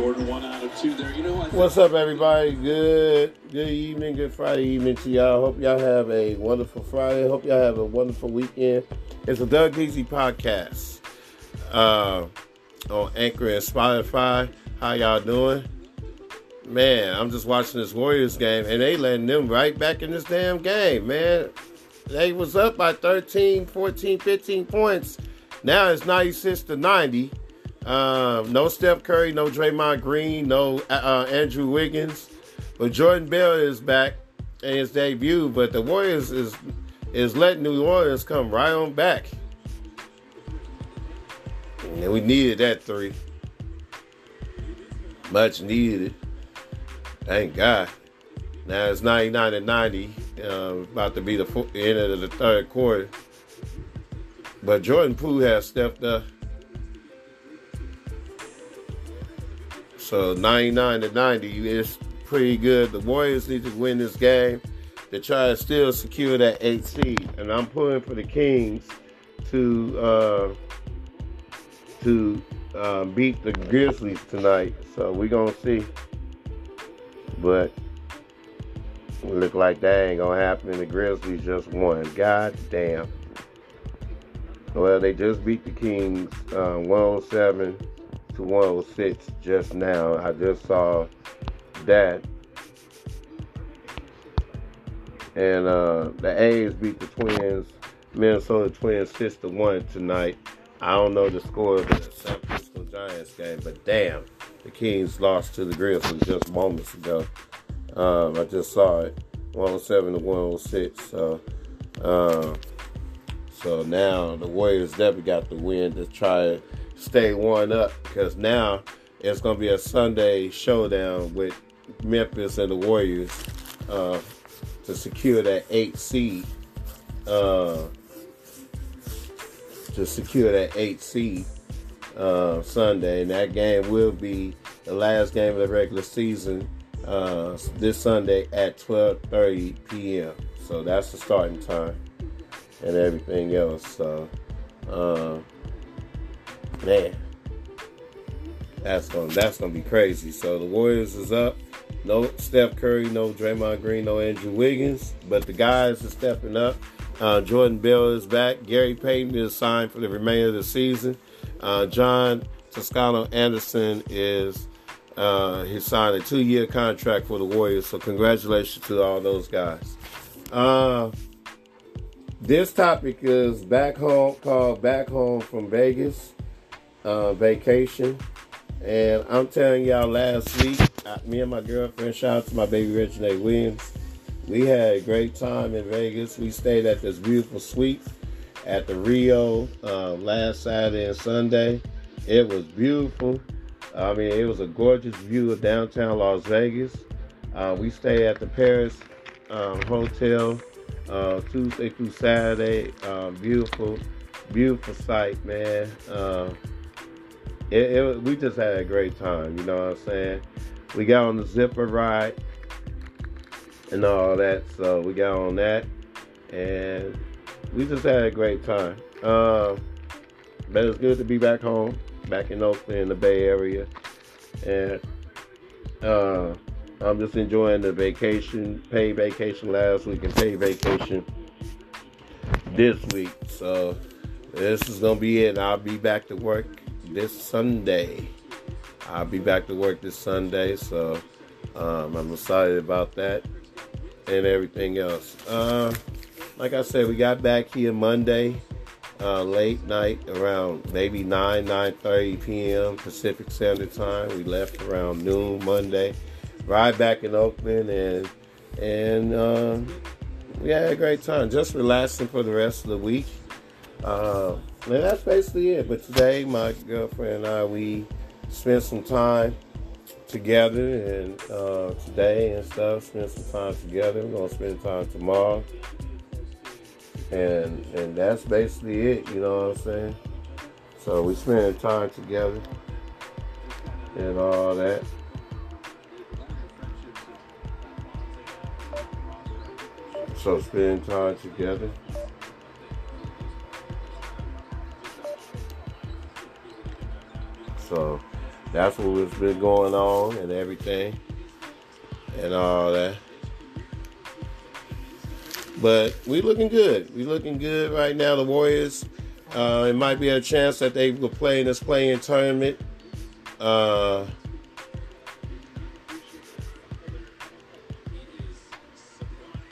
Jordan, one out of two there. You know, What's up, everybody? Good, good evening, good Friday evening to y'all. Hope y'all have a wonderful Friday. Hope y'all have a wonderful weekend. It's a Doug Easy podcast uh, on Anchor and Spotify. How y'all doing? Man, I'm just watching this Warriors game, and they letting them right back in this damn game, man. They was up by 13, 14, 15 points. Now it's 96 to 90. Um, no Steph Curry, no Draymond Green, no uh, Andrew Wiggins, but Jordan Bell is back in his debut. But the Warriors is is letting New Orleans come right on back, and we needed that three, much needed. Thank God. Now it's 99 and 90, uh, about to be the end of the third quarter. But Jordan Poole has stepped up. So 99 to 90 is pretty good. The Warriors need to win this game to try to still secure that eight seed. And I'm pulling for the Kings to uh, to uh, beat the Grizzlies tonight. So we're gonna see. But look like that ain't gonna happen. The Grizzlies just won. God damn. Well, they just beat the Kings uh, 107 to 106 just now. I just saw that. And uh, the A's beat the Twins, Minnesota Twins 6 to 1 tonight. I don't know the score of the San Francisco Giants game, but damn, the Kings lost to the Grizzlies just moments ago. Um, I just saw it 107 to 106. So, uh, so now the Warriors definitely got the win to try to stay one up because now it's going to be a Sunday showdown with Memphis and the Warriors uh, to secure that eight seed. Uh, to secure that eight seed uh, Sunday, and that game will be the last game of the regular season uh, this Sunday at 12:30 p.m. So that's the starting time and everything else. So, um, man, that's gonna that's gonna be crazy. So the Warriors is up. No Steph Curry, no Draymond Green, no Andrew Wiggins, but the guys are stepping up. Uh, Jordan Bell is back. Gary Payton is signed for the remainder of the season. Uh, John Toscano Anderson is uh, he signed a two-year contract for the Warriors. So congratulations to all those guys. Uh, this topic is back home called back home from Vegas uh, vacation, and I'm telling y'all last week, uh, me and my girlfriend, shout out to my baby Regina Williams. We had a great time in Vegas. We stayed at this beautiful suite at the Rio uh, last Saturday and Sunday. It was beautiful. I mean, it was a gorgeous view of downtown Las Vegas. Uh, we stayed at the Paris um, Hotel uh, Tuesday through Saturday. Uh, beautiful, beautiful sight, man. It, it, we just had a great time. You know what I'm saying? We got on the zipper ride and all that. So we got on that, and we just had a great time. Uh, but it's good to be back home, back in Oakland, in the Bay Area, and uh, I'm just enjoying the vacation, paid vacation last week, and paid vacation this week. So this is gonna be it. I'll be back to work this Sunday. I'll be back to work this Sunday, so um, I'm excited about that and everything else. Uh, like I said, we got back here Monday, uh, late night, around maybe 9, 9.30 p.m. Pacific Standard Time. We left around noon Monday. Right back in Oakland, and and uh, we had a great time. Just relaxing for the rest of the week. And that's basically it. But today, my girlfriend and I, we spent some time together and uh, today and stuff. Spend some time together. We're gonna spend time tomorrow, and and that's basically it. You know what I'm saying? So we spending time together and all that. So spending time together. So that's what's been going on and everything and all that. But we looking good. We looking good right now. The Warriors. Uh, it might be a chance that they will play in this play-in tournament. Uh,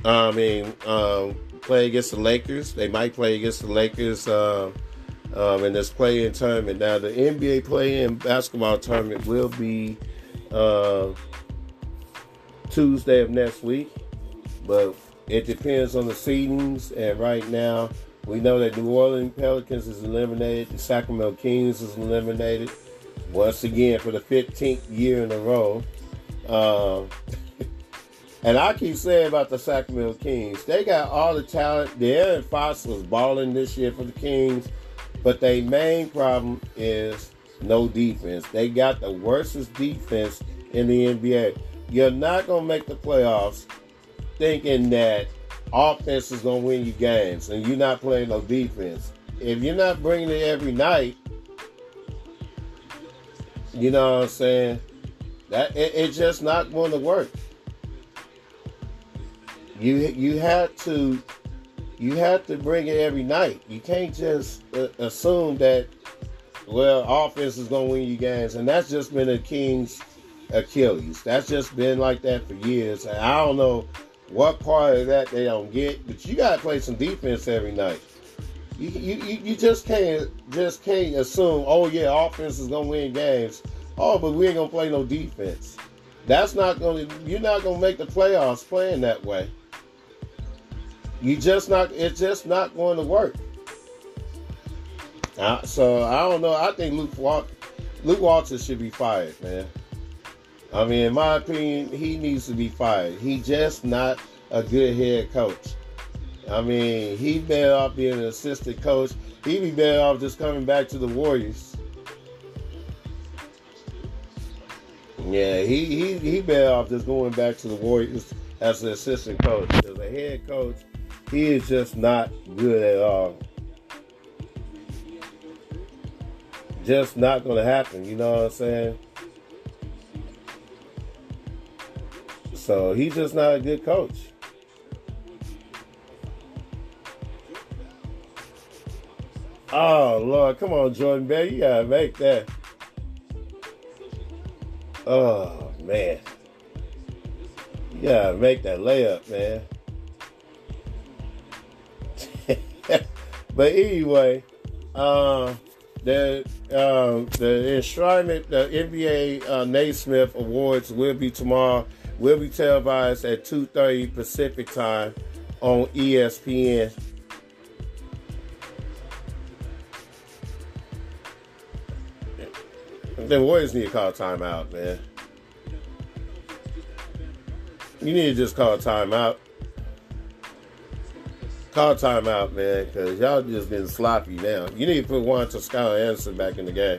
I mean, um, play against the Lakers. They might play against the Lakers uh, um, in this play-in tournament. Now, the NBA play-in basketball tournament will be uh, Tuesday of next week, but it depends on the seedings. And right now, we know that New Orleans Pelicans is eliminated. The Sacramento Kings is eliminated once again for the 15th year in a row. Um, and I keep saying about the Sacramento Kings, they got all the talent. De'Aaron Fox was balling this year for the Kings, but their main problem is no defense. They got the worstest defense in the NBA. You're not going to make the playoffs thinking that offense is going to win you games and you're not playing no defense. If you're not bringing it every night, you know what I'm saying? That it, it's just not going to work. You you have to you have to bring it every night. You can't just uh, assume that well offense is going to win you games, and that's just been a Kings Achilles. That's just been like that for years. And I don't know what part of that they don't get, but you got to play some defense every night. You, you, you just can't just can't assume, oh yeah, offense is gonna win games. Oh, but we ain't gonna play no defense. That's not gonna. You're not gonna make the playoffs playing that way. You just not. It's just not going to work. Uh, so I don't know. I think Luke Walton, Luke Walton should be fired, man. I mean, in my opinion, he needs to be fired. He just not a good head coach. I mean, he better off being an assistant coach. He'd be better off just coming back to the Warriors. Yeah, he he he better off just going back to the Warriors as an assistant coach. As a head coach, he is just not good at all. Just not going to happen. You know what I'm saying? So he's just not a good coach. Oh Lord, come on, Jordan Bell, you gotta make that. Oh man, you gotta make that layup, man. But anyway, uh, the uh, the enshrinement, the NBA uh, Naismith Awards will be tomorrow. Will be televised at two thirty Pacific time on ESPN. The Warriors need to call timeout, man. You need to just call timeout. Call timeout, man, because y'all just been sloppy now. You need to put Juan Toscano Anderson back in the game.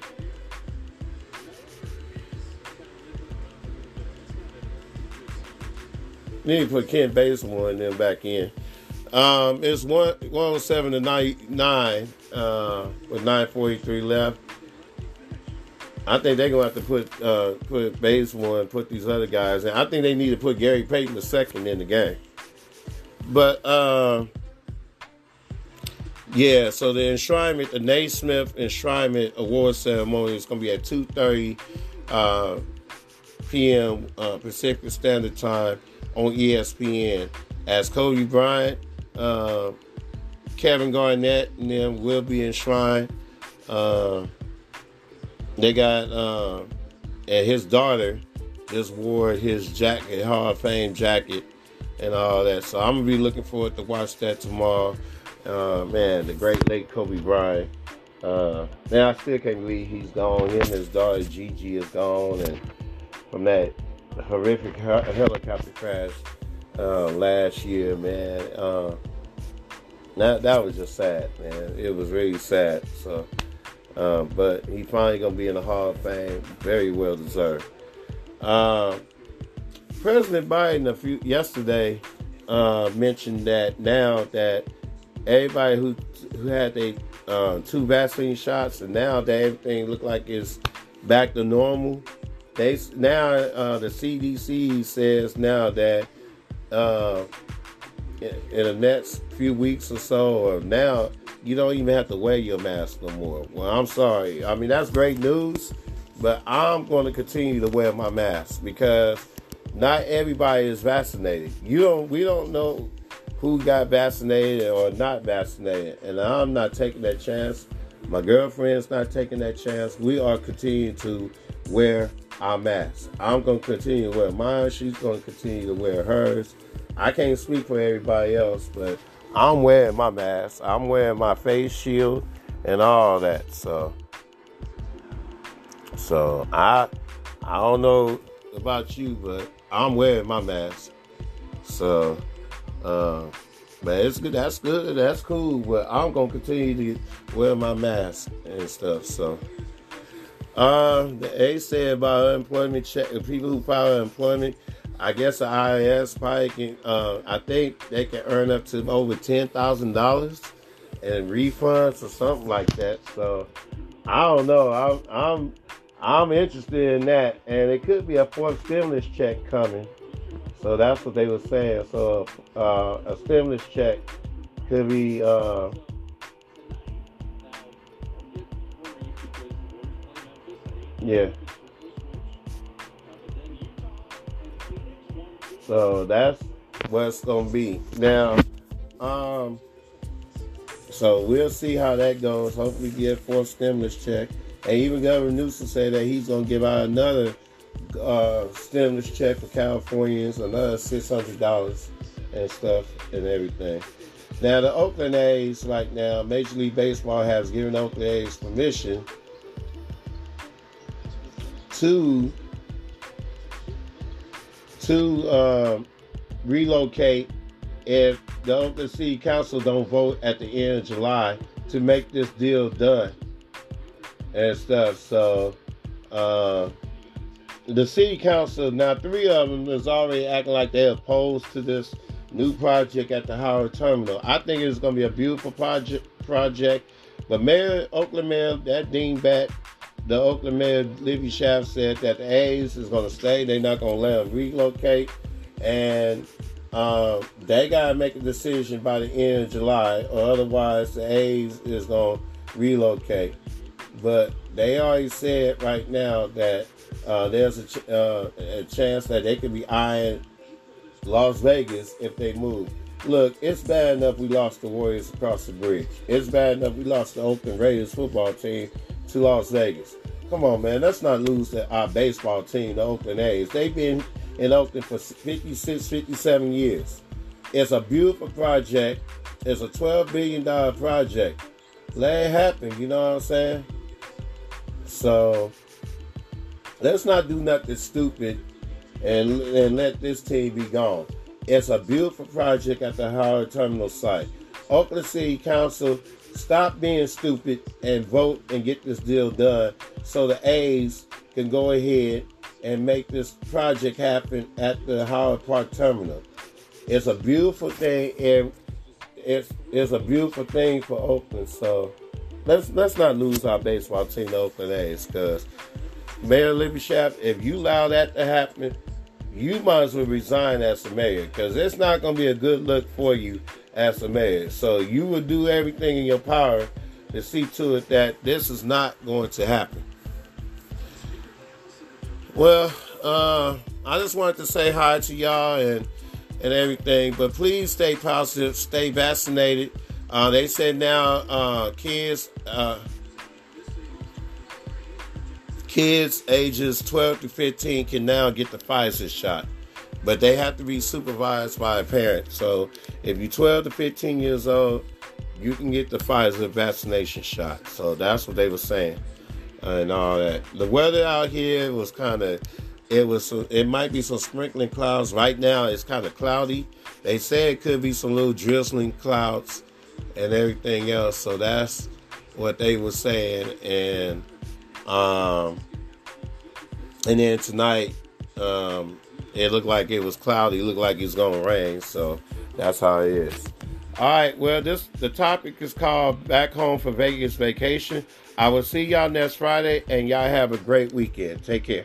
You need to put Kent Bazemore and them back in. Um, it's one 107 to 99 uh, with 943 left. I think they're gonna have to put uh, put Bazemore and put these other guys in. I think they need to put Gary Payton the second in the game. But uh, yeah, so the enshrinement, the Naismith enshrinement award ceremony is gonna be at two thirty uh, p.m. Uh, Pacific Standard Time on ESPN. As Kobe Bryant, uh, Kevin Garnett, and them will be enshrined. Uh, they got uh, and his daughter just wore his jacket, Hall of Fame jacket, and all that. So I'm gonna be looking forward to watch that tomorrow. Uh, man, the great late Kobe Bryant. Uh, man, I still can't believe he's gone. Him and his daughter Gigi is gone, and from that horrific helicopter crash uh, last year, man. Uh, that that was just sad, man. It was really sad. So. Uh, but he finally gonna be in the Hall of Fame. Very well deserved. Uh, President Biden a few yesterday uh, mentioned that now that everybody who who had their uh, two vaccine shots and now that everything look like it's back to normal. They now uh, the CDC says now that uh, in, in the next few weeks or so, or now you don't even have to wear your mask no more. Well, I'm sorry. I mean that's great news, but I'm going to continue to wear my mask because not everybody is vaccinated. You don't. We don't know who got vaccinated or not vaccinated, and I'm not taking that chance. My girlfriend's not taking that chance. We are continuing to wear our masks. I'm going to continue to wear mine. She's going to continue to wear hers. I can't speak for everybody else, but I'm wearing my mask. I'm wearing my face shield and all that. So, so I, I don't know about you, but I'm wearing my mask. So, uh, but it's good. That's good. That's cool. But I'm gonna continue to wear my mask and stuff. So, uh, the A said about unemployment check. The people who file unemployment, I guess the IRS probably can. Uh, I think they can earn up to over ten thousand dollars in refunds or something like that. So, I don't know. I'm I'm I'm interested in that, and it could be a fourth stimulus check coming. So that's what they were saying. So uh, a stimulus check could be. Uh, yeah. So that's what's gonna be. Now, um, so we'll see how that goes. Hopefully, get fourth stimulus check. And even Governor Newsom said that he's gonna give out another uh, stimulus check for Californians, another six hundred dollars and stuff and everything. Now the Oakland A's right now, Major League Baseball has given Oakland A's permission to to uh, relocate if the Oakland City Council don't vote at the end of July to make this deal done and stuff. So uh, the city council now three of them is already acting like they're opposed to this new project at the Howard Terminal. I think it's going to be a beautiful project. Project, but Mayor Oakland Mayor that Dean Bat, the Oakland Mayor Libby Schaaf said that the A's is going to stay. They're not going to let them relocate, and uh, they got to make a decision by the end of July, or otherwise the A's is going to relocate. But they already said right now that uh, there's a, ch- uh, a, chance that they could be eyeing Las Vegas if they move. Look, it's bad enough we lost the Warriors across the bridge. It's bad enough we lost the Oakland Raiders football team to Las Vegas. Come on, man. Let's not lose the, our baseball team, the Oakland A's. They've been in Oakland for 56, 57 years. It's a beautiful project. It's a $12 billion project. Let it happen, you know what I'm saying? So let's not do nothing stupid and, and let this team be gone. It's a beautiful project at the Howard Terminal site. Oakland City Council, stop being stupid and vote and get this deal done so the A's can go ahead and make this project happen at the Howard Park Terminal. It's a beautiful thing and it's, it's a beautiful thing for Oakland. So let's let's not lose our baseball team, the Oakland A's, because Mayor Libby Schaaf, if you allow that to happen, you might as well resign as the mayor because it's not going to be a good look for you as the mayor. So you will do everything in your power to see to it that this is not going to happen. Well, uh, I just wanted to say hi to y'all and and everything, but please stay positive, stay vaccinated. Uh, they said now uh, kids. Kids ages 12 to 15 can now get the Pfizer shot, but they have to be supervised by a parent. So if you're 12 to 15 years old, you can get the Pfizer vaccination shot. So that's what they were saying and all that. The weather out here was kind of, it was, it might be some sprinkling clouds. Right now it's kind of cloudy. They say it could be some little drizzling clouds and everything else. So that's what they were saying. And um, and then tonight, um, it looked like it was cloudy. It looked like it was gonna rain. So that's how it is. All right. Well, this the topic is called "Back Home for Vegas Vacation." I will see y'all next Friday, and y'all have a great weekend. Take care.